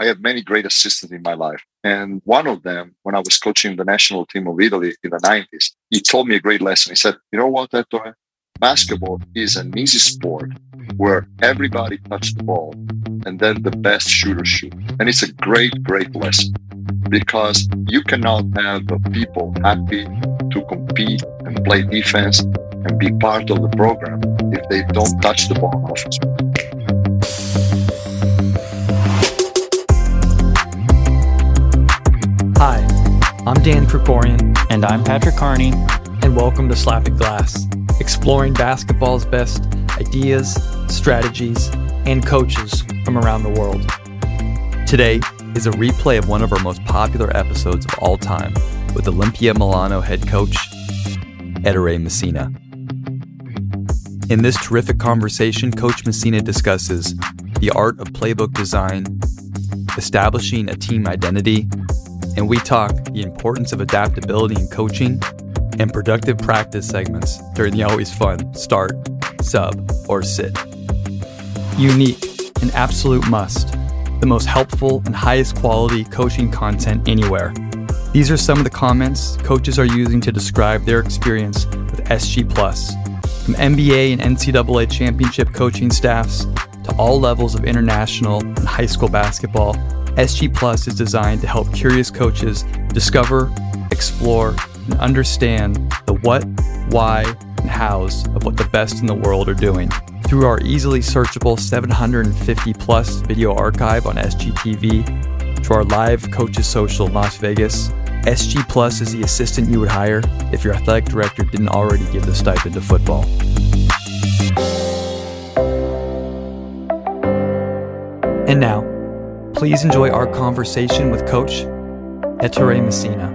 I had many great assistants in my life. And one of them, when I was coaching the national team of Italy in the 90s, he told me a great lesson. He said, You know what, Ettore? Basketball is an easy sport where everybody touches the ball and then the best shooter shoot. And it's a great, great lesson because you cannot have people happy to compete and play defense and be part of the program if they don't touch the ball offensively. I'm Dan Krikorian. And I'm Patrick Carney. And welcome to Slappin' Glass, exploring basketball's best ideas, strategies, and coaches from around the world. Today is a replay of one of our most popular episodes of all time with Olimpia Milano head coach Ettore Messina. In this terrific conversation, Coach Messina discusses the art of playbook design, establishing a team identity, and we talk the importance of adaptability in coaching and productive practice segments during the always fun start, sub, or sit. Unique, an absolute must, the most helpful and highest quality coaching content anywhere. These are some of the comments coaches are using to describe their experience with SG Plus from NBA and NCAA championship coaching staffs to all levels of international and high school basketball, SG Plus is designed to help curious coaches discover, explore, and understand the what, why, and hows of what the best in the world are doing. Through our easily searchable 750 plus video archive on SGTV, to our live coaches social in Las Vegas, SG Plus is the assistant you would hire if your athletic director didn't already give the stipend to football. And now, please enjoy our conversation with Coach Ettore Messina.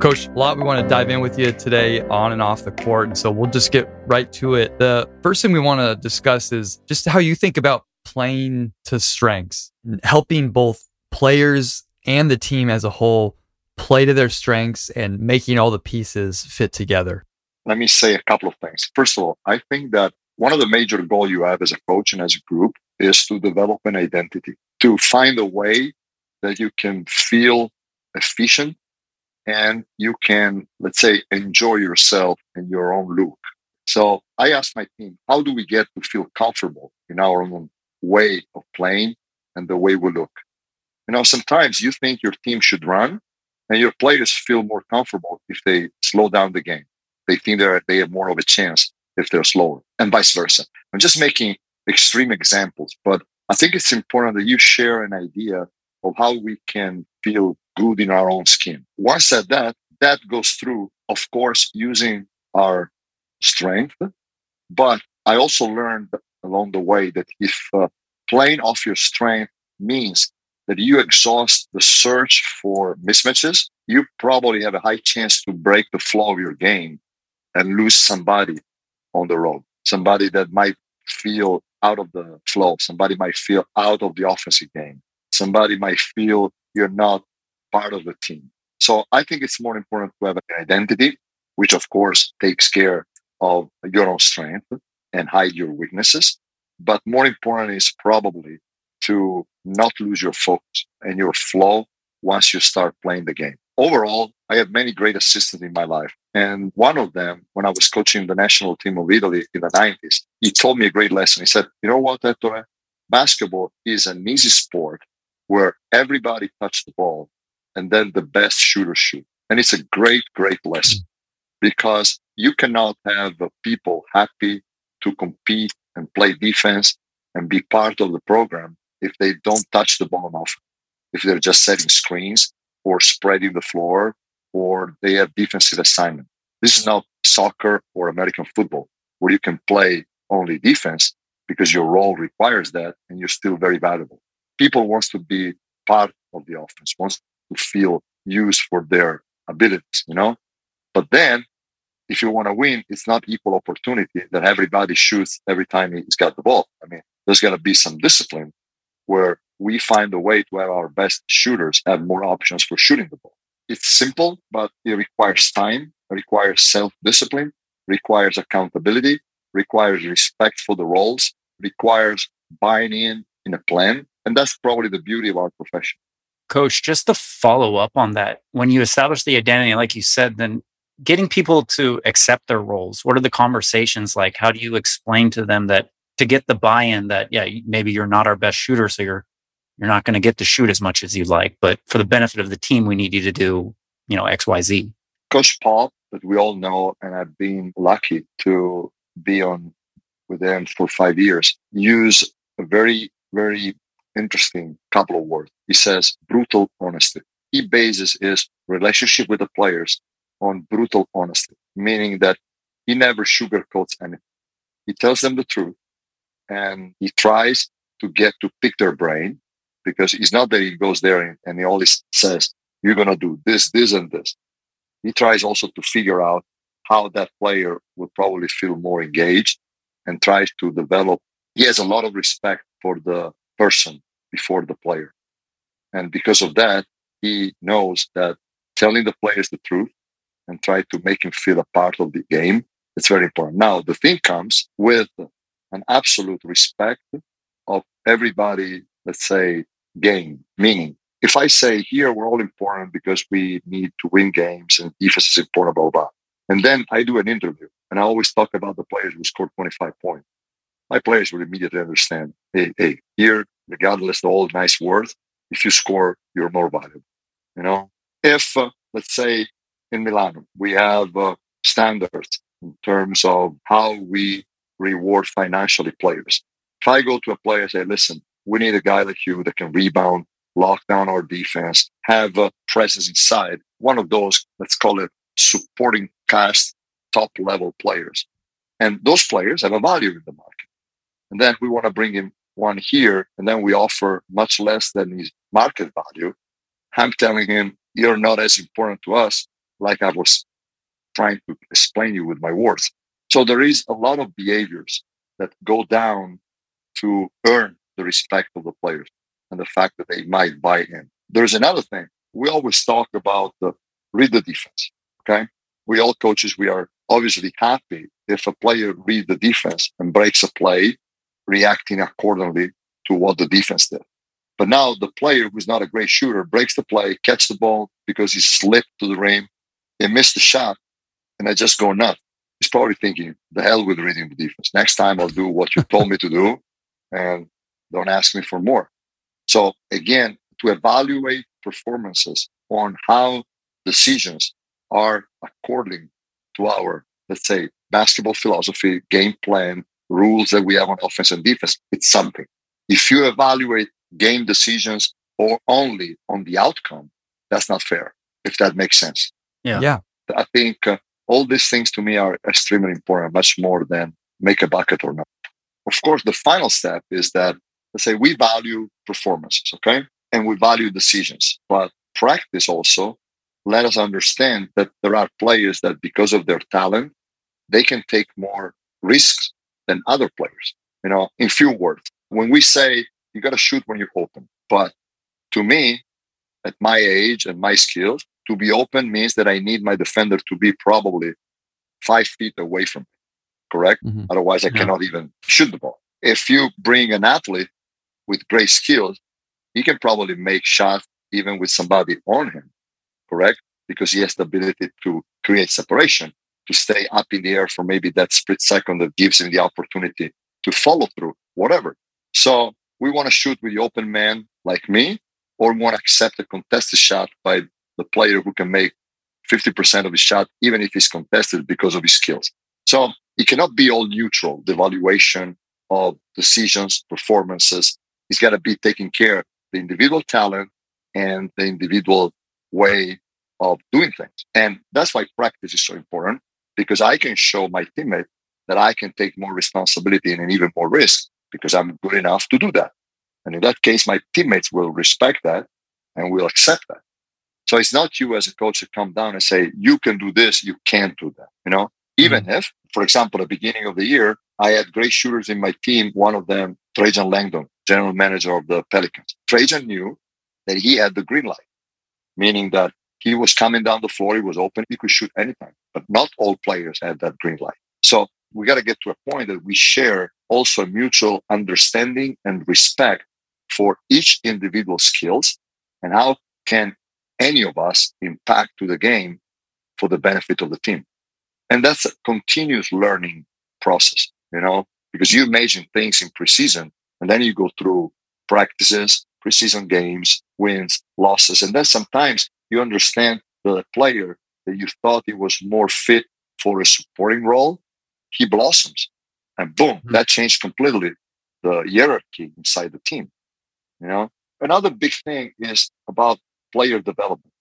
Coach, a lot we want to dive in with you today on and off the court. And so we'll just get right to it. The first thing we want to discuss is just how you think about playing to strengths, helping both players and the team as a whole play to their strengths and making all the pieces fit together? Let me say a couple of things. First of all, I think that one of the major goals you have as a coach and as a group is to develop an identity, to find a way that you can feel efficient and you can, let's say, enjoy yourself in your own look. So I asked my team, how do we get to feel comfortable in our own way of playing and the way we look? You know, sometimes you think your team should run and your players feel more comfortable if they slow down the game. They think they're, they have more of a chance if they're slower and vice versa. I'm just making extreme examples, but I think it's important that you share an idea of how we can feel good in our own skin. Once that, that goes through, of course, using our strength. But I also learned along the way that if uh, playing off your strength means that you exhaust the search for mismatches, you probably have a high chance to break the flow of your game and lose somebody on the road. Somebody that might feel out of the flow. Somebody might feel out of the offensive game. Somebody might feel you're not part of the team. So I think it's more important to have an identity, which of course takes care of your own strength and hide your weaknesses. But more important is probably to not lose your focus and your flow once you start playing the game. Overall, I have many great assistants in my life. And one of them, when I was coaching the national team of Italy in the 90s, he told me a great lesson. He said, You know what, Ettore? Basketball is an easy sport where everybody touches the ball and then the best shooter shoot. And it's a great, great lesson because you cannot have people happy to compete and play defense and be part of the program if they don't touch the ball enough, if they're just setting screens or spreading the floor or they have defensive assignment. This is not soccer or American football where you can play only defense because your role requires that and you're still very valuable. People wants to be part of the offense, wants to feel used for their abilities, you know? But then if you want to win, it's not equal opportunity that everybody shoots every time he's got the ball. I mean, there's got to be some discipline where we find a way to have our best shooters have more options for shooting the ball. It's simple, but it requires time, requires self discipline, requires accountability, requires respect for the roles, requires buying in in a plan. And that's probably the beauty of our profession. Coach, just to follow up on that, when you establish the identity, like you said, then getting people to accept their roles, what are the conversations like? How do you explain to them that to get the buy-in that, yeah, maybe you're not our best shooter, so you're you're not going to get to shoot as much as you'd like, but for the benefit of the team, we need you to do, you know, X, Y, Z. Coach Pop, that we all know, and I've been lucky to be on with them for five years, use a very, very interesting couple of words. He says brutal honesty. He bases his relationship with the players on brutal honesty, meaning that he never sugarcoats anything. He tells them the truth and he tries to get to pick their brain because it's not that he goes there and, he always says, you're going to do this, this, and this. He tries also to figure out how that player would probably feel more engaged and tries to develop. He has a lot of respect for the person before the player. And because of that, he knows that telling the players the truth and try to make him feel a part of the game, it's very important. Now, the thing comes with an absolute respect of everybody, let's say, game. Meaning, if I say here we're all important because we need to win games and defense is important, blah, blah, blah. And then I do an interview and I always talk about the players who scored 25 points. My players will immediately understand, hey, hey, here, regardless of all nice words, if you score, you're more valuable. You know, if uh, let's say in Milano we have uh, standards in terms of how we reward financially players. If I go to a player and say, listen, we need a guy like you that can rebound, lock down our defense, have a presence inside. One of those, let's call it supporting cast top level players. And those players have a value in the market. And then we want to bring in one here, and then we offer much less than his market value. I'm telling him, you're not as important to us like I was trying to explain you with my words. So there is a lot of behaviors that go down to earn the respect of the players and the fact that they might buy in. There's another thing. We always talk about the read the defense. Okay. We all coaches, we are obviously happy if a player read the defense and breaks a play, reacting accordingly to what the defense did. But now the player who's not a great shooter breaks the play, catch the ball because he slipped to the rim, he missed the shot, and I just go nuts. He's probably thinking, the hell with reading the defense. Next time I'll do what you told me to do and don't ask me for more. So again, to evaluate performances on how decisions are according to our, let's say, basketball philosophy, game plan, rules that we have on offense and defense, it's something. If you evaluate game decisions or only on the outcome, that's not fair, if that makes sense. Yeah. Yeah. I think uh, all these things to me are extremely important, much more than make a bucket or not. Of course, the final step is that, let's say, we value performances, okay? And we value decisions. But practice also let us understand that there are players that, because of their talent, they can take more risks than other players. You know, in few words, when we say you got to shoot when you're open, but to me, at my age and my skills, to be open means that I need my defender to be probably five feet away from me. Correct? Mm-hmm. Otherwise, I yeah. cannot even shoot the ball. If you bring an athlete with great skills, he can probably make shots even with somebody on him. Correct? Because he has the ability to create separation, to stay up in the air for maybe that split second that gives him the opportunity to follow through, whatever. So we want to shoot with the open man like me, or want to accept a contested shot by the player who can make 50% of his shot, even if he's contested because of his skills. So it cannot be all neutral. The evaluation of decisions, performances, it's got to be taking care of the individual talent and the individual way of doing things. And that's why practice is so important because I can show my teammate that I can take more responsibility and even more risk because I'm good enough to do that. And in that case, my teammates will respect that and will accept that. So it's not you as a coach to come down and say, you can do this, you can't do that. You know, even mm-hmm. if, for example, at the beginning of the year, I had great shooters in my team. One of them, Trajan Langdon, general manager of the Pelicans. Trajan knew that he had the green light, meaning that he was coming down the floor, he was open, he could shoot anytime. But not all players had that green light. So we got to get to a point that we share also mutual understanding and respect for each individual skills and how can any of us impact to the game for the benefit of the team. And that's a continuous learning process, you know, because you imagine things in preseason and then you go through practices, preseason games, wins, losses. And then sometimes you understand that a player that you thought he was more fit for a supporting role, he blossoms. And boom, mm-hmm. that changed completely the hierarchy inside the team. You know, another big thing is about player development.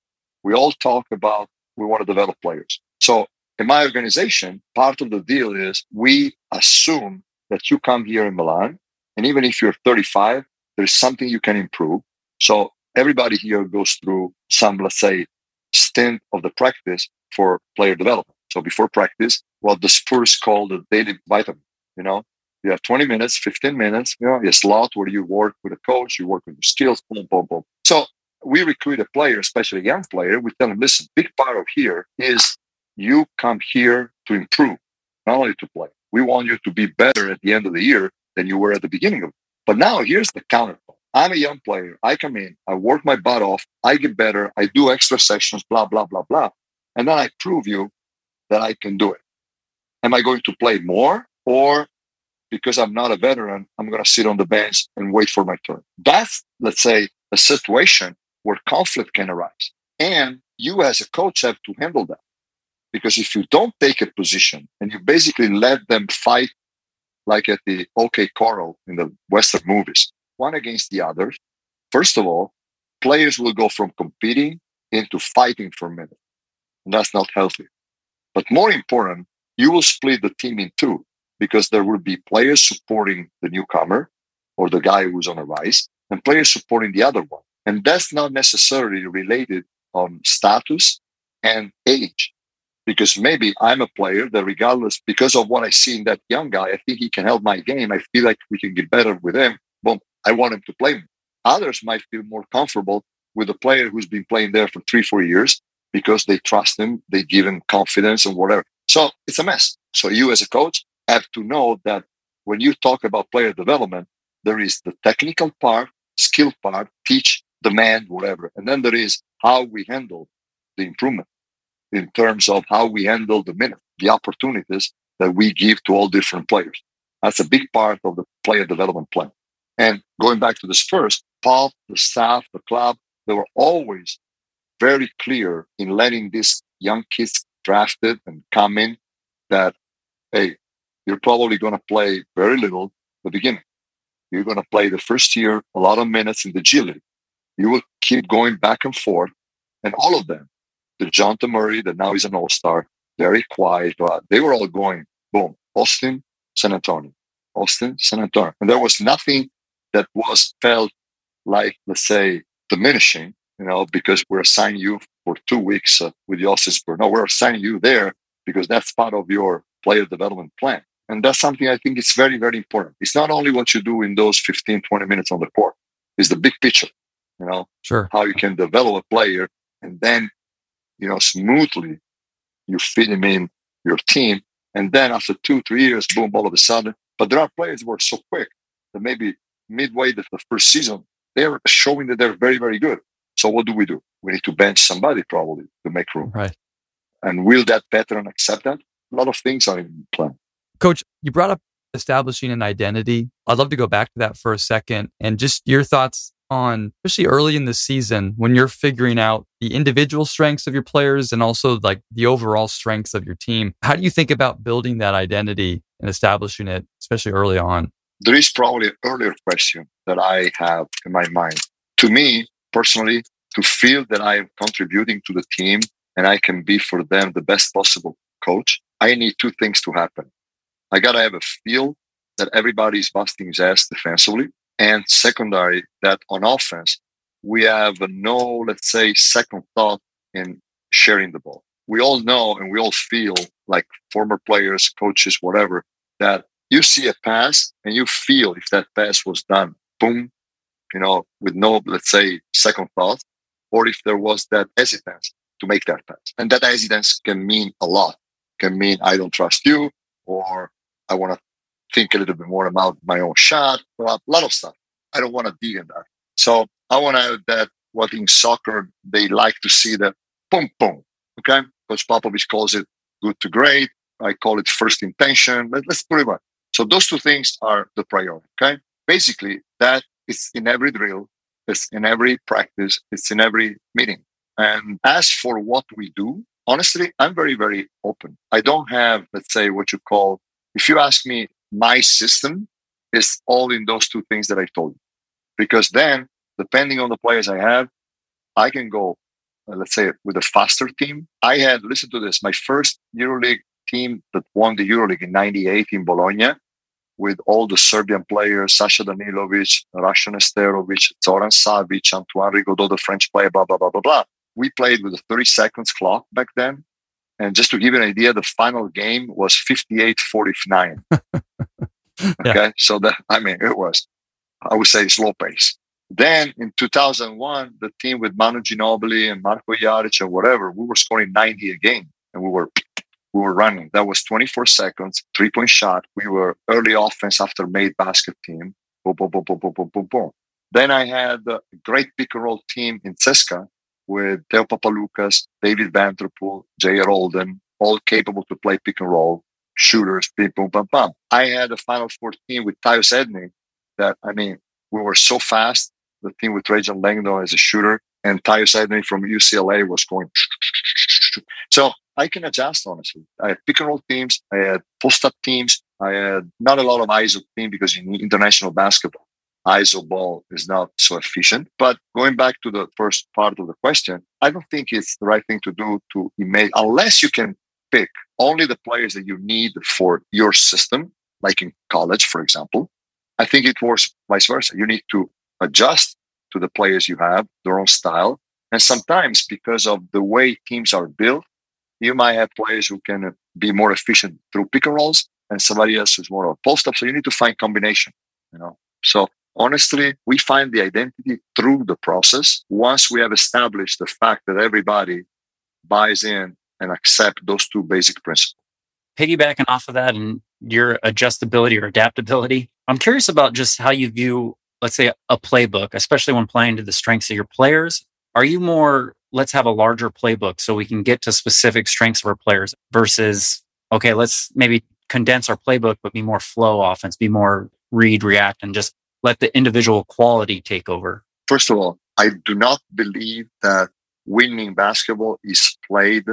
We all talk about we want to develop players. So in my organization, part of the deal is we assume that you come here in Milan, and even if you're 35, there's something you can improve. So everybody here goes through some, let's say, stint of the practice for player development. So before practice, what the Spurs call the daily vitamin, you know, you have 20 minutes, 15 minutes, you know, a slot where you work with a coach, you work with your skills, boom, boom, boom. So we recruit a player, especially a young player, we tell him, listen, big part of here is you come here to improve, not only to play. We want you to be better at the end of the year than you were at the beginning of it. But now here's the counter. I'm a young player. I come in, I work my butt off, I get better, I do extra sessions, blah, blah, blah, blah. And then I prove you that I can do it. Am I going to play more? Or because I'm not a veteran, I'm going to sit on the bench and wait for my turn. That's, let's say, a situation where conflict can arise. And you as a coach have to handle that. Because if you don't take a position and you basically let them fight like at the OK Corral in the Western movies, one against the other, first of all, players will go from competing into fighting for minutes. And that's not healthy. But more important, you will split the team in two because there will be players supporting the newcomer or the guy who's on a rise and players supporting the other one. And that's not necessarily related on status and age. Because maybe I'm a player that, regardless, because of what I see in that young guy, I think he can help my game. I feel like we can get better with him. Boom, I want him to play. Others might feel more comfortable with a player who's been playing there for three, four years because they trust him, they give him confidence and whatever. So it's a mess. So you as a coach have to know that when you talk about player development, there is the technical part, skill part, teach, demand, whatever. And then there is how we handle the improvement in terms of how we handle the minute, the opportunities that we give to all different players. That's a big part of the player development plan. And going back to the Spurs, Paul, the staff, the club, they were always very clear in letting these young kids drafted and come in that, hey, you're probably going to play very little the beginning. You're going to play the first year a lot of minutes in the G League. You will keep going back and forth. And all of them, Dejounte Murray, that now is an all star, very quiet, but they were all going, boom, Austin, San Antonio, Austin, San Antonio. And there was nothing that was felt like, let's say, diminishing, you know, because we're assigning you for two weeks uh, with the Austin Spurs. No, we're assigning you there because that's part of your player development plan. And that's something I think is very, very important. It's not only what you do in those 15, 20 minutes on the court, it's the big picture, you know, sure. how you can develop a player and then, you know, smoothly you fit him in your team. And then after two, three years, boom, all of a sudden. But there are players who are so quick that maybe midway the, the first season, they're showing that they're very, very good. So what do we do? We need to bench somebody probably to make room. Right. And will that veteran accept that? A lot of things are in plan. Coach, you brought up establishing an identity. I'd love to go back to that for a second and just your thoughts on, especially early in the season when you're figuring out the individual strengths of your players and also like the overall strengths of your team. How do you think about building that identity and establishing it, especially early on? There is probably an earlier question that I have in my mind. To me, personally, to feel that I am contributing to the team and I can be for them the best possible coach, I need two things to happen. I got to have a feel that everybody's busting his ass defensively. And secondary, that on offense, we have no, let's say, second thought in sharing the ball. We all know and we all feel like former players, coaches, whatever, that you see a pass and you feel if that pass was done, boom, you know, with no, let's say, second thought, or if there was that hesitance to make that pass. And that hesitance can mean a lot. Can mean I don't trust you, or I want to think a little bit more about my own shot, a lot of stuff. I don't want to dig in that. So I want to add that what in soccer they like to see the boom boom. Okay, Coach Popovich calls it good to great. I call it first intention. Let, us put it on. So those two things are the priority. Okay, basically that is in every drill, it's in every practice, it's in every meeting. And as for what we do, honestly, I'm very, very open. I don't have, let's say, what you call, if you ask me, my system is all in those two things that I told you. Because then, depending on the players I have, I can go, uh, let's say, with a faster team. I had, listen to this, my first EuroLeague team that won the EuroLeague in 98 in Bologna with all the Serbian players, Sasha Danilovic, Rašo Nesterovic, Zoran Savic, Antoine Rigaudot, the French player, blah, blah, blah, blah, blah. We played with a 30 seconds clock back then. And just to give you an idea, the final game was 58 49. okay. So that, I mean, it was, I would say, slow pace. Then in 2001, the team with Manu Ginobili and Marko Jaric and whatever, we were scoring 90 a game and we were we were running. That was 24 seconds, three point shot. We were early offense after made basket team. Boom, boom, boom, boom, boom, boom, boom, boom. Then I had a great pick and roll team in CSKA with Theo Papaloukas, David Vanterpool, J.R. Holden, all capable to play pick and roll, shooters, boom, boom, bam, bam. I had a Final 14 with Tyus Edney that, I mean, we were so fast. The team with Trajan Langdon as a shooter and Tyus Edney from UCLA was going. So I can adjust honestly. I had pick and roll teams, I had post up teams, I had not a lot of ISO team because in international basketball, ISO ball is not so efficient. But going back to the first part of the question, I don't think it's the right thing to do to make unless you can pick only the players that you need for your system, like in college, for example. I think it works vice versa. You need to adjust to the players you have, their own style. And sometimes because of the way teams are built, you might have players who can be more efficient through pick and rolls and somebody else who's more of a post up. So you need to find combination, you know. So honestly, we find the identity through the process. Once we have established the fact that everybody buys in and accept those two basic principles. Piggybacking off of that and your adjustability or adaptability, I'm curious about just how you view, let's say, a playbook, especially when playing to the strengths of your players. Are you more let's have a larger playbook so we can get to specific strengths of our players versus, okay, let's maybe condense our playbook, but be more flow offense, be more read, react, and just let the individual quality take over? First of all, I do not believe that winning basketball is played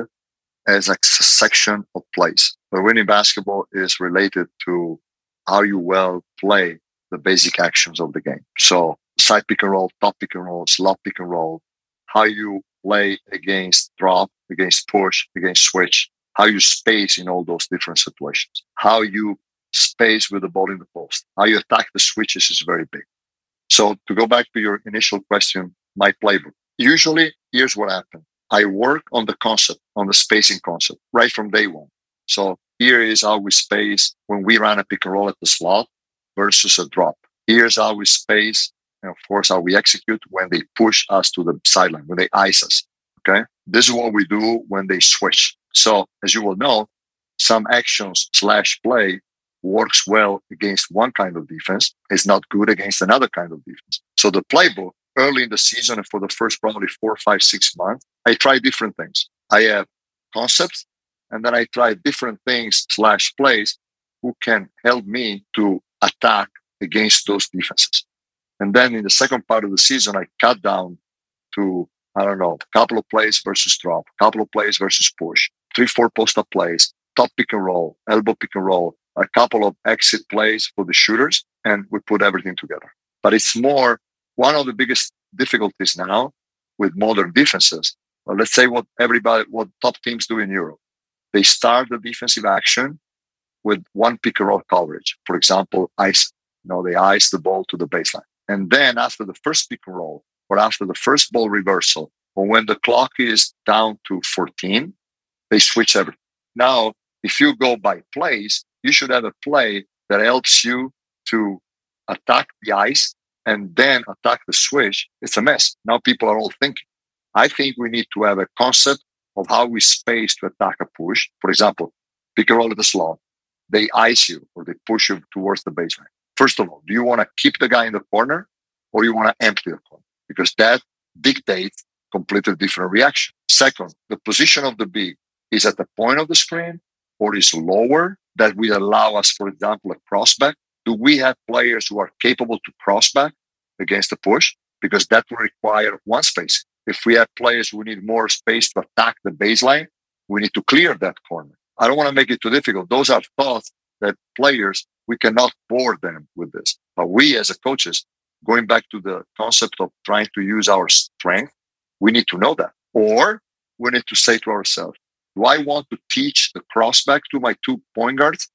as a section of plays. But winning basketball is related to how you well play the basic actions of the game. So side pick and roll, top pick and roll, slot pick and roll, how you play against drop, against push, against switch, how you space in all those different situations, how you space with the ball in the post, how you attack the switches is very big. So to go back to your initial question, my playbook. Usually, here's what happened. I work on the concept, on the spacing concept right from day one. So here is how we space when we run a pick and roll at the slot versus a drop. Here's how we space and of course how we execute when they push us to the sideline, when they ice us. Okay. This is what we do when they switch. So as you will know, some actions slash play works well against one kind of defense. is not good against another kind of defense. So the playbook early in the season and for the first probably four, five, six months, I try different things. I have concepts and then I try different things slash plays who can help me to attack against those defenses. And then in the second part of the season, I cut down to, I don't know, a couple of plays versus drop, a couple of plays versus push, three, four post up plays, top pick and roll, elbow pick and roll, a couple of exit plays for the shooters, and we put everything together. But it's more one of the biggest difficulties now with modern defenses. Well, let's say what everybody, what top teams do in Europe. They start the defensive action with one pick and roll coverage. For example, ice, you know, they ice the ball to the baseline. And then after the first pick and roll or after the first ball reversal, or when the clock is down to 14, they switch everything. Now, if you go by plays, you should have a play that helps you to attack the ice and then attack the switch. It's a mess. Now people are all thinking. I think we need to have a concept of how we space to attack a push. For example, pick a roll at the slot, they ice you or they push you towards the baseline. First of all, do you want to keep the guy in the corner or you want to empty the corner? Because that dictates completely different reaction. Second, the position of the big is at the point of the screen or is lower that will allow us, for example, a crossback. Do we have players who are capable to crossback against the push? Because that will require one space. If we have players who need more space to attack the baseline, we need to clear that corner. I don't want to make it too difficult. Those are thoughts that players, we cannot bore them with this. But we as a coaches, going back to the concept of trying to use our strength, we need to know that. Or we need to say to ourselves, do I want to teach the crossback to my two point guards?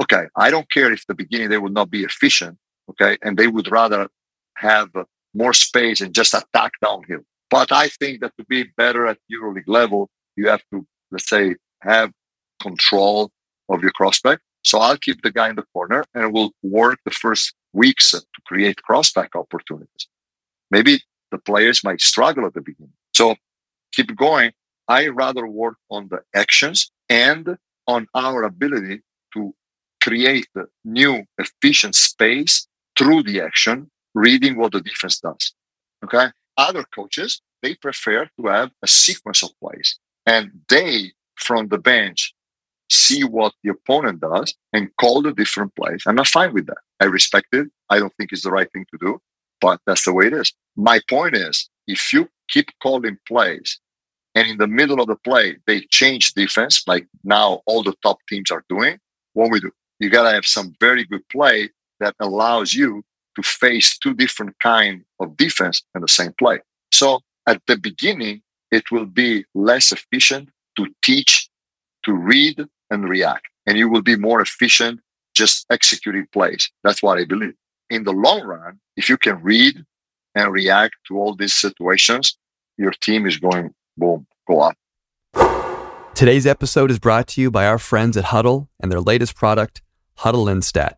Okay, I don't care if the beginning they would not be efficient, okay, and they would rather have more space and just attack downhill. But I think that to be better at EuroLeague level, you have to, let's say, have control of your crossback. So I'll keep the guy in the corner and we'll work the first weeks to create crossback opportunities. Maybe the players might struggle at the beginning. So keep going. I rather work on the actions and on our ability to create new efficient space through the action, reading what the defense does. Okay. Other coaches, they prefer to have a sequence of plays and they from the bench see what the opponent does and call the different plays. I'm not fine with that. I respect it. I don't think it's the right thing to do, but that's the way it is. My point is if you keep calling plays and in the middle of the play they change defense, like now all the top teams are doing, what we do? You gotta have some very good play that allows you to face two different kind of defense in the same play. So at the beginning, it will be less efficient to teach, to read, and react. And you will be more efficient just executing plays. That's what I believe. In the long run, if you can read and react to all these situations, your team is going boom, go up. Today's episode is brought to you by our friends at Hudl and their latest product, Hudl Instat.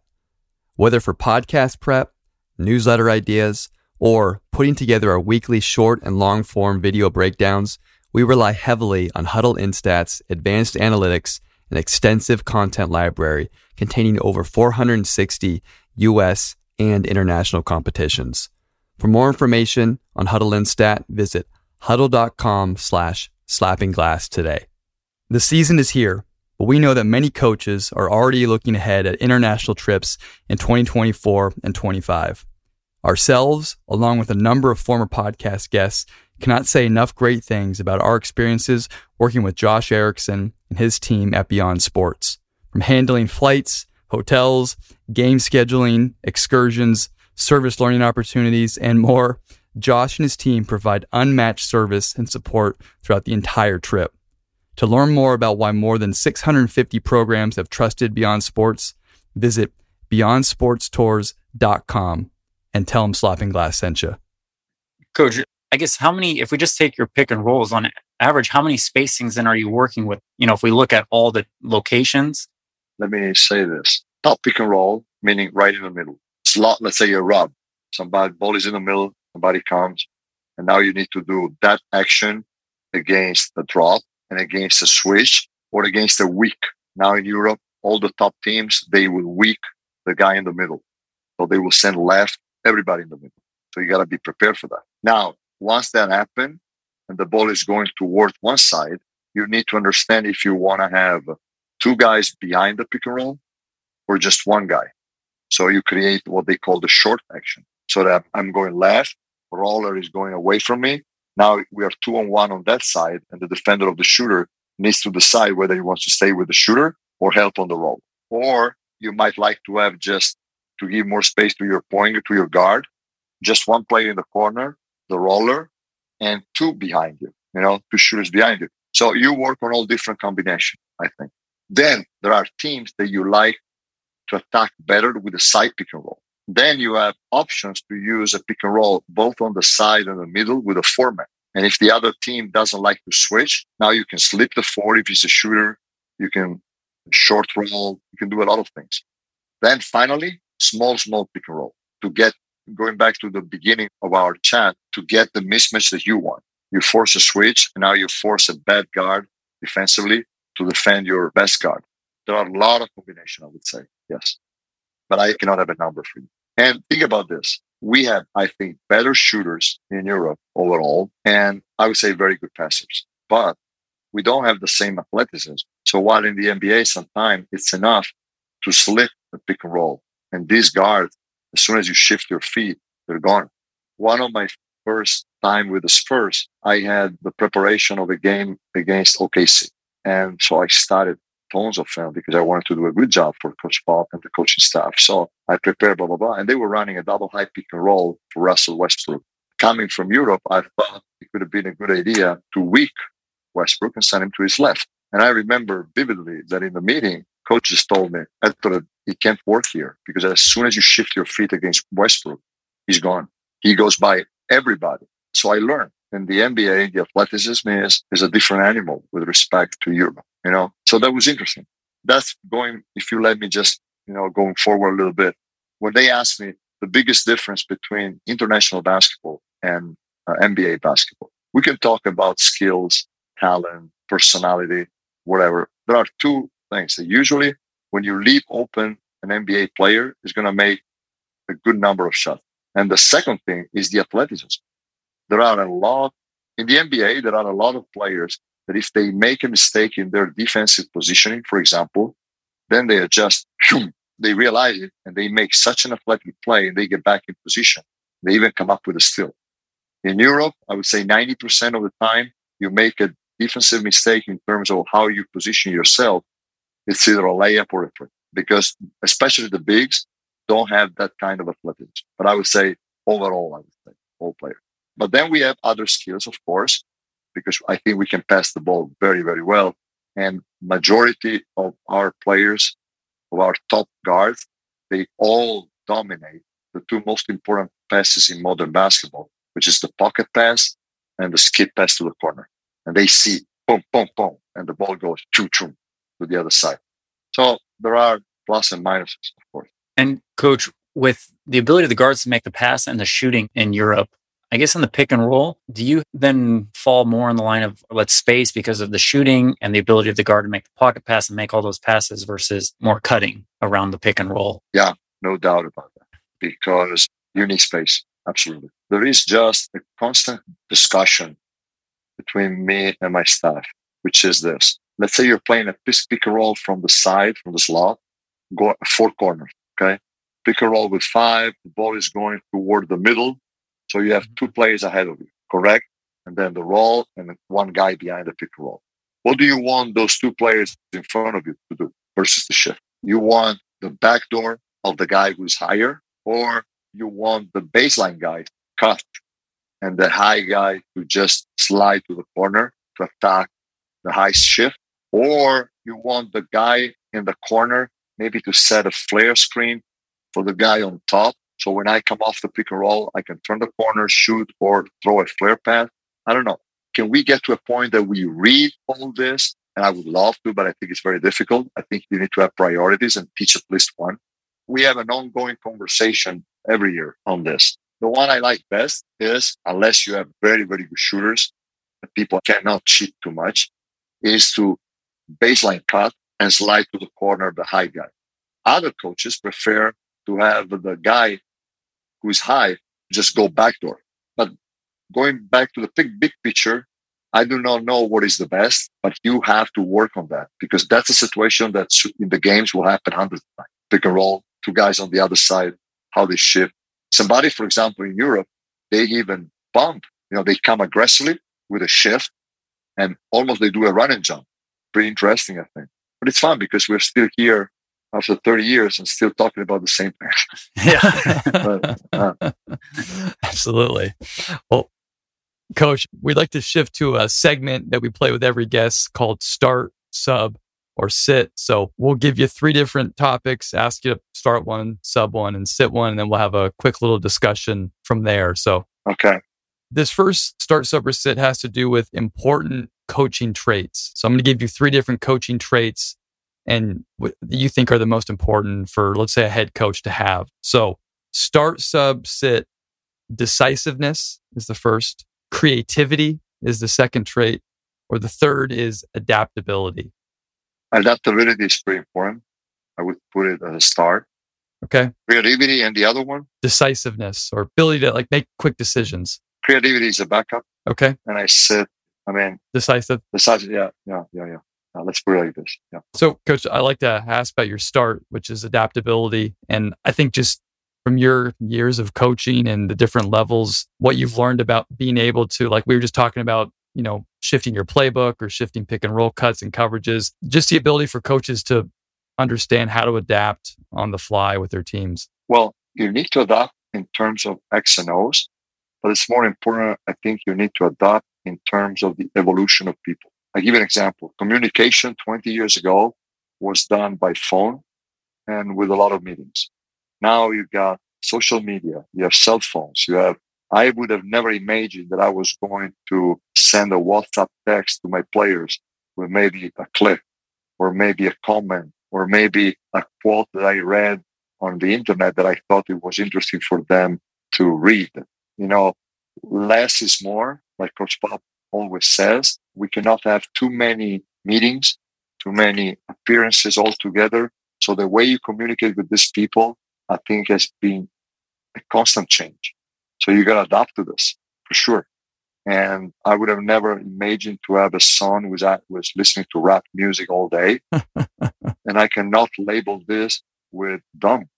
Whether for podcast prep, newsletter ideas, or putting together our weekly short and long form video breakdowns, we rely heavily on Hudl Instat's advanced analytics and extensive content library containing over 460 US and international competitions. For more information on Hudl Instat, visit hudl.com slash slappingglass today. The season is here, but we know that many coaches are already looking ahead at international trips in 2024 and 25. Ourselves, along with a number of former podcast guests, cannot say enough great things about our experiences working with Josh Erickson and his team at Beyond Sports. From handling flights, hotels, game scheduling, excursions, service learning opportunities, and more, Josh and his team provide unmatched service and support throughout the entire trip. To learn more about why more than 650 programs have trusted Beyond Sports, visit beyondsportstours.com and tell them Slappin' Glass sent you. Coach, I guess how many, if we just take your pick and rolls on average, how many spacings then are you working with? You know, if we look at all the locations. Let me say this top pick and roll, meaning right in the middle. Slot, let's say a rub. Somebody ball is in the middle, somebody comes, and now you need to do that action against the drop and against the switch or against the weak. Now in Europe, all the top teams, they will weak the guy in the middle. So they will send left everybody in the middle. So you got to be prepared for that. Now, once that happens and the ball is going towards one side, you need to understand if you want to have two guys behind the pick and roll or just one guy. So you create what they call the short action. So that I'm going left, roller is going away from me. Now we are two on one on that side, and the defender of the shooter needs to decide whether he wants to stay with the shooter or help on the roll. Or you might like to have just to give more space to your point, to your guard, just one player in the corner the roller, and two behind you, you know, two shooters behind you. So you work on all different combinations, I think. Then there are teams that you like to attack better with a side pick and roll. Then you have options to use a pick and roll both on the side and the middle with a format. And if the other team doesn't like to switch, now you can slip the four if he's a shooter. You can short roll. You can do a lot of things. Then finally, small, small pick and roll to get going back to the beginning of our chat, to get the mismatch that you want. You force a switch, and now you force a bad guard defensively to defend your best guard. there are a lot of combination, I would say. Yes. But I cannot have a number for you. And think about this. We have, I think, better shooters in Europe overall, and I would say very good passers. But we don't have the same athleticism. So while in the NBA, sometimes it's enough to slip the pick and roll. And these guards, as soon as you shift your feet, they're gone. One of my first time with the Spurs, I had the preparation of a game against OKC. And so I started tons of film because I wanted to do a good job for Coach Pop and the coaching staff. So I prepared, blah, blah, blah. And they were running a double high pick and roll for Russell Westbrook. Coming from Europe, I thought it could have been a good idea to weak Westbrook and send him to his left. And I remember vividly that in the meeting, coach just told me, Ettore, he can't work here because as soon as you shift your feet against Westbrook, he's gone. He goes by everybody. So I learned in the NBA, the athleticism is, is a different animal with respect to Europe, you know? So that was interesting. That's going, if you let me just, you know, going forward a little bit. When they asked me the biggest difference between international basketball and uh, NBA basketball, we can talk about skills, talent, personality, whatever. There are two things that usually when you leave open an NBA player is going to make a good number of shots. And the second thing is the athleticism. There are a lot in the NBA, there are a lot of players that if they make a mistake in their defensive positioning, for example, then they adjust, they realize it and they make such an athletic play and they get back in position. They even come up with a steal. In Europe, I would say 90% of the time you make a defensive mistake in terms of how you position yourself. It's either a layup or a three because especially the bigs don't have that kind of athleticism. But I would say overall, I would say all players. But then we have other skills, of course, because I think we can pass the ball very, very well. And majority of our players, of our top guards, they all dominate the two most important passes in modern basketball, which is the pocket pass and the skip pass to the corner. And they see boom, boom, boom, and the ball goes choo choo to the other side. So there are plus and minuses, of course. And coach, with the ability of the guards to make the pass and the shooting in Europe, I guess in the pick and roll, do you then fall more in the line of let's space because of the shooting and the ability of the guard to make the pocket pass and make all those passes versus more cutting around the pick and roll? Yeah, no doubt about that. Because you need space. Absolutely. There is just a constant discussion between me and my staff, which is this. Let's say you're playing a pick and roll from the side, from the slot, go four corners. Okay. Pick and roll with five. The ball is going toward the middle so you have two players ahead of you, correct? And then the roll and one guy behind the pick roll. What do you want those two players in front of you to do versus the shift? You want the back door of the guy who's higher, or you want the baseline guy cut and the high guy to just slide to the corner to attack the high shift, or you want the guy in the corner maybe to set a flare screen for the guy on top so when I come off the pick and roll, I can turn the corner, shoot, or throw a flare pass. I don't know. Can we get to a point that we read all this? And I would love to, but I think it's very difficult. I think you need to have priorities and teach at least one. We have an ongoing conversation every year on this. The one I like best is, unless you have very, very good shooters, people cannot cheat too much, is to baseline cut and slide to the corner of the high guy. Other coaches prefer to have the guy who's high just go backdoor. But going back to the big, big picture, I do not know what is the best, but you have to work on that because that's a situation that in the games will happen hundreds of times. Pick and roll, two guys on the other side, how they shift. Somebody, for example, in Europe, they even bump. You know, they come aggressively with a shift and almost they do a run and jump. Pretty interesting, I think. But it's fun because we're still here after 30 years and still talking about the same thing. Yeah. but, uh. Absolutely. Well, coach, we'd like to shift to a segment that we play with every guest called start, sub, or sit. So we'll give you three different topics, ask you to start one, sub one, and sit one, and then we'll have a quick little discussion from there. So, okay. This first start, sub, or sit has to do with important coaching traits. So I'm going to give you three different coaching traits and what you think are the most important for, let's say, a head coach to have. So, start, sub, sit, decisiveness is the first, creativity is the second trait, or the third is adaptability. Adaptability is pretty important. I would put it as a start. Okay. Creativity and the other one, Decisiveness or ability to like make quick decisions. creativity is a backup. Okay. And I said, I mean, Decisive. size, yeah, yeah, yeah, yeah. Uh, let's put it like this. Yeah. So, coach, I like to ask about your start, which is adaptability. And I think just from your years of coaching and the different levels, what you've learned about being able to, like we were just talking about, you know, shifting your playbook or shifting pick and roll cuts and coverages, just the ability for coaches to understand how to adapt on the fly with their teams. Well, you need to adapt in terms of X and O's, but it's more important. I think you need to adapt in terms of the evolution of people. I give you an example. Communication 20 years ago was done by phone and with a lot of meetings. Now you've got social media, you have cell phones, you have, I would have never imagined that I was going to send a WhatsApp text to my players with maybe a clip or maybe a comment or maybe a quote that I read on the internet that I thought it was interesting for them to read. You know, less is more, like Coach Pop always says. We cannot have too many meetings, too many appearances all together. So the way you communicate with these people, I think has been a constant change. So you got to adapt to this for sure. And I would have never imagined to have a son who was, at, was listening to rap music all day. and I cannot label this with dumb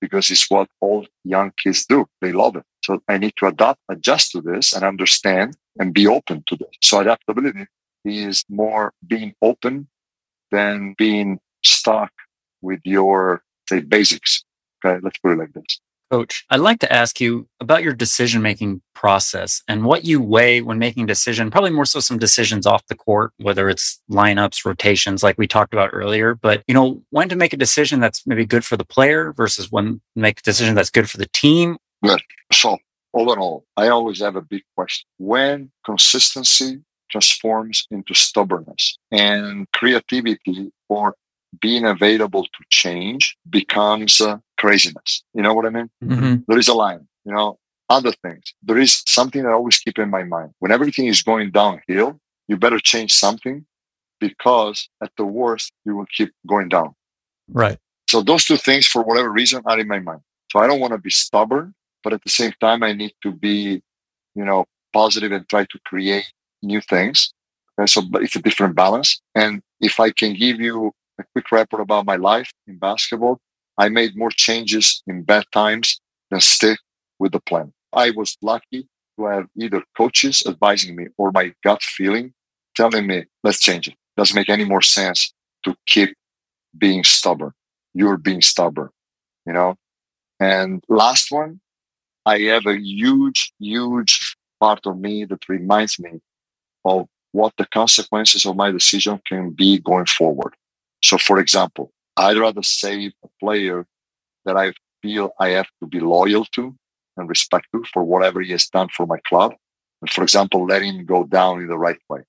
because it's what all young kids do. They love it. So I need to adapt, adjust to this and understand and be open to this. So adaptability is more being open than being stuck with your say basics. Okay. Let's put it like this. Coach, I'd like to ask you about your decision making process and what you weigh when making a decision, probably more so some decisions off the court, whether it's lineups, rotations, like we talked about earlier. But, you know, when to make a decision that's maybe good for the player versus when make a decision that's good for the team. Good. So overall, I always have a big question. When consistency transforms into stubbornness and creativity or being available to change becomes uh, craziness. You know what I mean? Mm-hmm. There is a line, you know, other things. There is something I always keep in my mind. When everything is going downhill, you better change something because at the worst, you will keep going down. Right. So those two things, for whatever reason, are in my mind. So I don't want to be stubborn, but at the same time, I need to be, you know, positive and try to create new things. Okay, so it's a different balance. And if I can give you a quick report about my life in basketball, I made more changes in bad times than stick with the plan. I was lucky to have either coaches advising me or my gut feeling telling me, let's change it. Doesn't make any more sense to keep being stubborn. You're being stubborn, you know? And last one, I have a huge, huge part of me that reminds me of what the consequences of my decision can be going forward. So, for example, I'd rather save a player that I feel I have to be loyal to and respect to for whatever he has done for my club. And for example, let him go down in the right way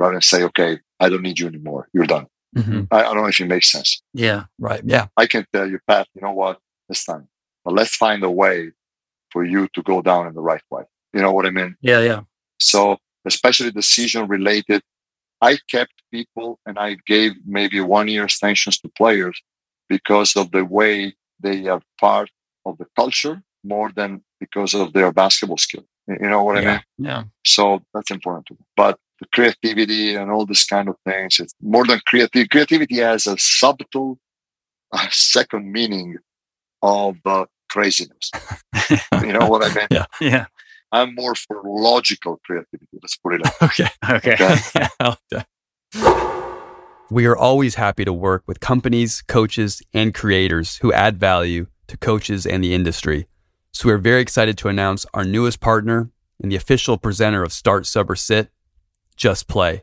rather than say, okay, I don't need you anymore. You're done. Mm-hmm. I, I don't know if it makes sense. Yeah. Right. Yeah. I can tell you, Pat, you know what? This time, but let's find a way for you to go down in the right way. You know what I mean? Yeah. Yeah. So, especially decision related, I kept people and I gave maybe one year extensions to players because of the way they are part of the culture more than because of their basketball skill. You know what I mean? Yeah. So that's important to me. But the creativity and all this kind of things, it's more than creativity. Creativity has a subtle uh, second meaning of uh, craziness. you know what I mean? Yeah. Yeah. I'm more for logical creativity. Let's put it like Okay. Okay. Okay. Yeah, I like that. We are always happy to work with companies, coaches, and creators who add value to coaches and the industry. So we're very excited to announce our newest partner and the official presenter of Start Sub or Sit, Just Play.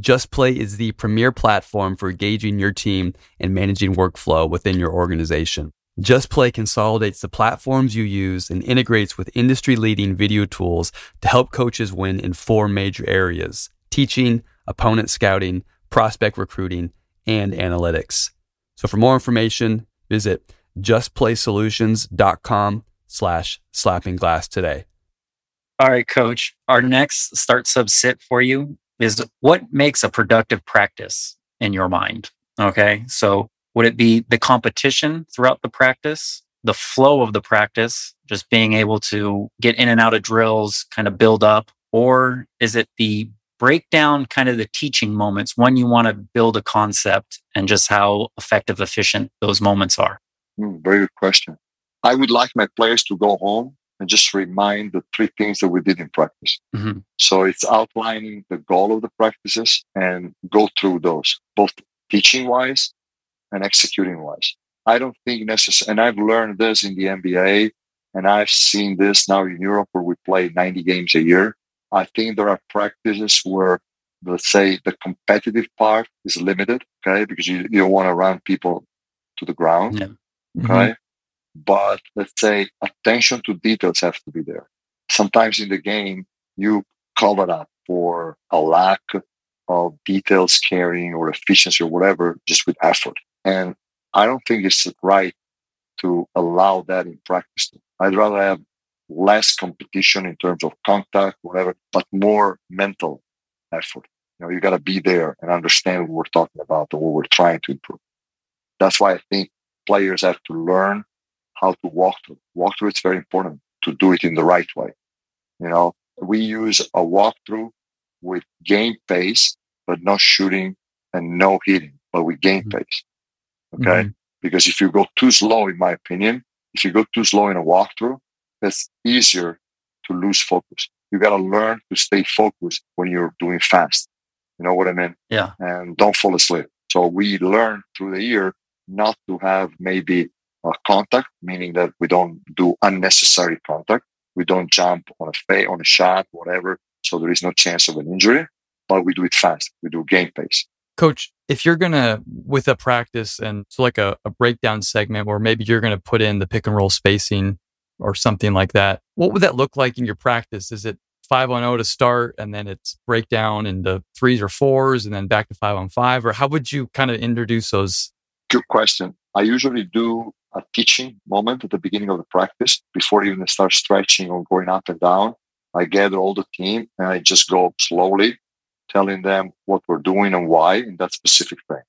Just Play is the premier platform for engaging your team and managing workflow within your organization. Just Play consolidates the platforms you use and integrates with industry leading video tools to help coaches win in four major areas teaching, opponent scouting, prospect recruiting, and analytics. So for more information, visit justplaysolutions.com slash slapping glass today. All right, coach. Our next start sub sit for you is what makes a productive practice in your mind? Okay. So would it be the competition throughout the practice, the flow of the practice, just being able to get in and out of drills, kind of build up? Or is it the breakdown, kind of the teaching moments when you want to build a concept and just how effective, efficient those moments are? Mm, very good question. I would like my players to go home and just remind the three things that we did in practice. Mm-hmm. So it's outlining the goal of the practices and go through those, both teaching wise and executing wise. I don't think necessarily, and I've learned this in the NBA and I've seen this now in Europe where we play 90 games a year. I think there are practices where, let's say, the competitive part is limited, okay, because you, you don't want to run people to the ground, yeah. okay. Mm-hmm. But let's say attention to details have to be there. Sometimes in the game, you cover up for a lack of details carrying or efficiency or whatever, just with effort. And I don't think it's right to allow that in practice. I'd rather have less competition in terms of contact, whatever, but more mental effort. You know, you got to be there and understand what we're talking about and what we're trying to improve. That's why I think players have to learn how to walk through. Walk through it's very important to do it in the right way. You know, we use a walkthrough with game pace, but no shooting and no hitting, but with game mm-hmm. pace. Okay. Mm-hmm. Because if you go too slow, in my opinion, if you go too slow in a walkthrough, it's easier to lose focus. You got to learn to stay focused when you're doing fast. You know what I mean? Yeah. And don't fall asleep. So we learn through the year not to have maybe a contact, meaning that we don't do unnecessary contact. We don't jump on a fa- on a shot, whatever. So there is no chance of an injury, but we do it fast. We do game pace. Coach, if you're going to, with a practice and so like a, a breakdown segment where maybe you're going to put in the pick and roll spacing or something like that. What would that look like in your practice? Is it five on O to start and then it's breakdown into threes or fours and then back to five on five? Or how would you kind of introduce those? Good question. I usually do a teaching moment at the beginning of the practice before even start stretching or going up and down. I gather all the team and I just go slowly telling them what we're doing and why in that specific thing.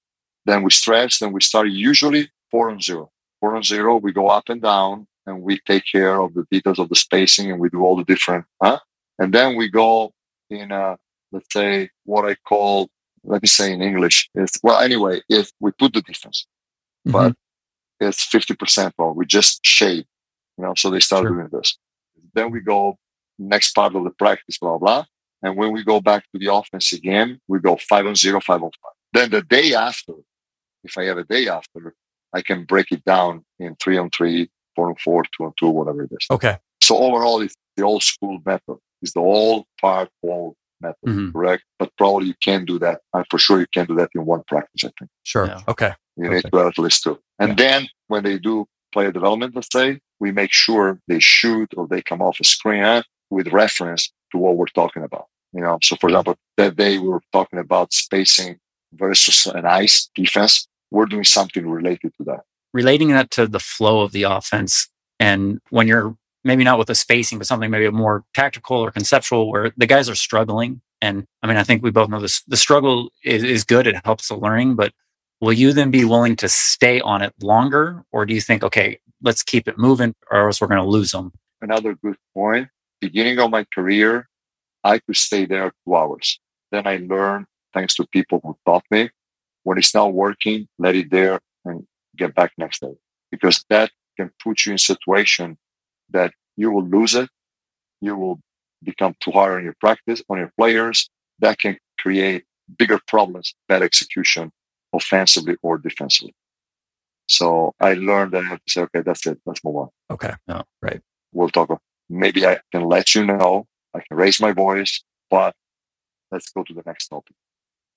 Then we stretch, then we start usually four on zero. Four on zero, we go up and down and we take care of the details of the spacing and we do all the different, huh? And then we go in, a, let's say, what I call, let me say in English, is, well, anyway, if we put the difference, mm-hmm. but it's 50% more. We just shade, you know, so they start sure. doing this. Then we go next part of the practice, blah, blah. And when we go back to the offense again, we go five on zero, five on five. Then the day after, if I have a day after, I can break it down in three on three, four and four, two and two, whatever it is. Okay. So overall, it's the old school method. It's the all part all method, mm-hmm. correct? But probably you can do that. And for sure, you can do that in one practice. I think. Sure. Yeah. Okay. You Perfect. need to at least two. And yeah. then when they do player development, let's say, we make sure they shoot or they come off a screen with reference to what we're talking about. You know, so for example, that day we were talking about spacing versus an ice defense. We're doing something related to that relating that to the flow of the offense and when you're maybe not with the spacing but something maybe more tactical or conceptual where the guys are struggling and i mean i think we both know this the struggle is, is good it helps the learning but will you then be willing to stay on it longer or do you think okay let's keep it moving or else we're going to lose them another good point beginning of my career i could stay there two hours then i learned thanks to people who taught me when it's not working let it there and get back next day because that can put you in a situation that you will lose it. You will become too hard on your practice, on your players. That can create bigger problems, bad execution, offensively or defensively. So I learned that I have to say, okay, that's it. Let's move on. Okay. No, right. We'll talk. Maybe I can let you know. I can raise my voice, but let's go to the next topic.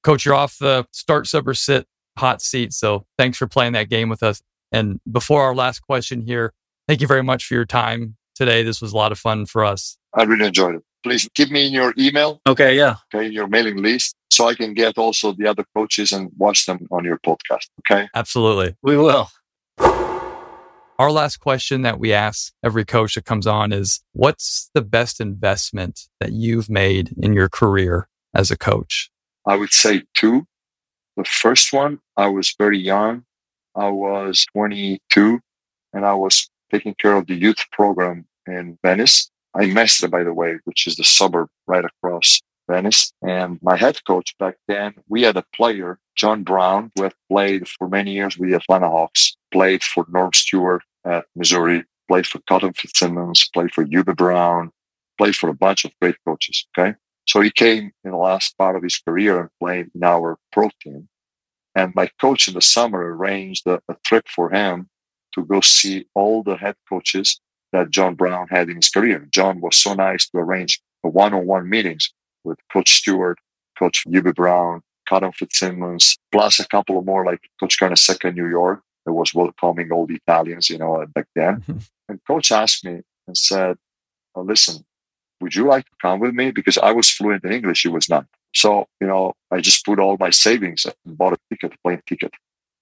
Coach, you're off the start, sub, or sit hot seat. So thanks for playing that game with us. And before our last question here, thank you very much for your time today. This was a lot of fun for us. I really enjoyed it. Please keep me in your email. Okay, yeah. Okay, your mailing list so I can get also the other coaches and watch them on your podcast. Okay. Absolutely. We will. Our last question that we ask every coach that comes on is what's the best investment that you've made in your career as a coach? I would say two. The first one, I was very young. I was 22 and I was taking care of the youth program in Venice. I Mestre, by the way, which is the suburb right across Venice. And my head coach back then, we had a player, John Brown, who had played for many years with the Atlanta Hawks, played for Norm Stewart at Missouri, played for Cotton Fitzsimmons, played for Hubie Brown, played for a bunch of great coaches. Okay. So he came in the last part of his career and played in our pro team. And my coach in the summer arranged a, a trip for him to go see all the head coaches that John Brown had in his career. John was so nice to arrange one-on-one meetings with Coach Stewart, Coach Hubie Brown, Cotton Fitzsimmons, plus a couple of more like Coach Carnesecca in New York that was welcoming all the Italians, you know, back then. Mm-hmm. And Coach asked me and said, oh, listen, would you like to come with me? Because I was fluent in English, he was not. So, you know, I just put all my savings and bought a ticket, a plane ticket.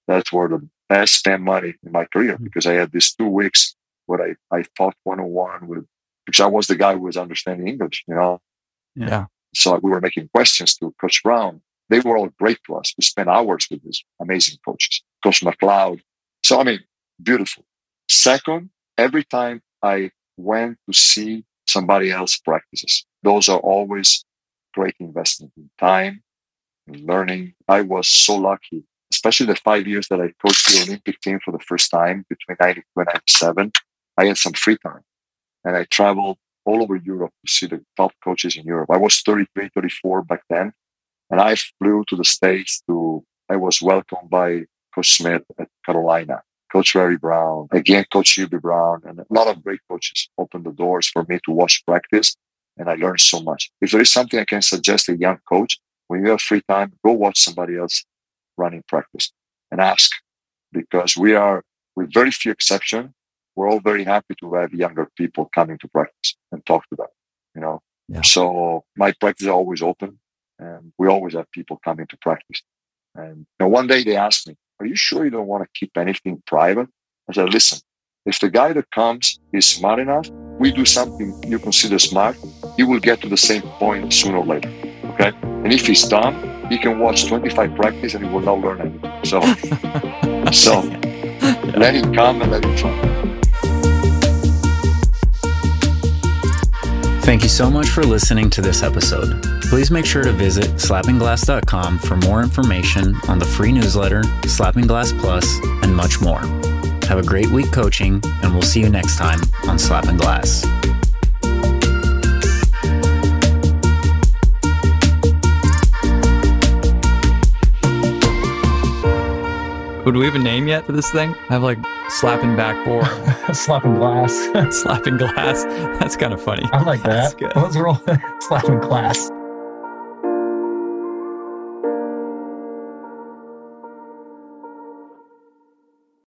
That's where the best spent money in my career mm-hmm. because I had these two weeks where I, I taught one on one with, because I was the guy who was understanding English, you know? Yeah. So we were making questions to Coach Brown. They were all great to us. We spent hours with these amazing coaches, Coach McLeod. So, I mean, beautiful. Second, every time I went to see somebody else practices, those are always great investment in time, in learning. I was so lucky, especially the five years that I coached the Olympic team for the first time between 92 and 97. I had some free time and I traveled all over Europe to see the top coaches in Europe. I was 33, 34 back then. And I flew to the States to, I was welcomed by Coach Smith at Carolina, Coach Larry Brown, again, Coach Hubie Brown, and a lot of great coaches opened the doors for me to watch practice. And I learned so much. If there is something I can suggest a young coach, when you have free time, go watch somebody else running practice and ask because we are, with very few exceptions, we're all very happy to have younger people coming to practice and talk to them, you know. Yeah. So my practice is always open and we always have people coming to practice. And you know, one day they asked me, Are you sure you don't want to keep anything private? I said, Listen, if the guy that comes is smart enough, we do something you consider smart, he will get to the same point sooner or later. Okay. And if he's dumb, he can watch 25 practice and he will not learn anything. So, so yeah. let him come and let him fun. Thank you so much for listening to this episode. Please make sure to visit slappingglass.com for more information on the free newsletter, Slappin' Glass Plus, and much more. Have a great week coaching, and we'll see you next time on Slappin' Glass. do we have a name yet for this thing? I have like slapping backboard, slapping glass, slapping glass. That's kind of funny. I like that. Let's roll slapping glass.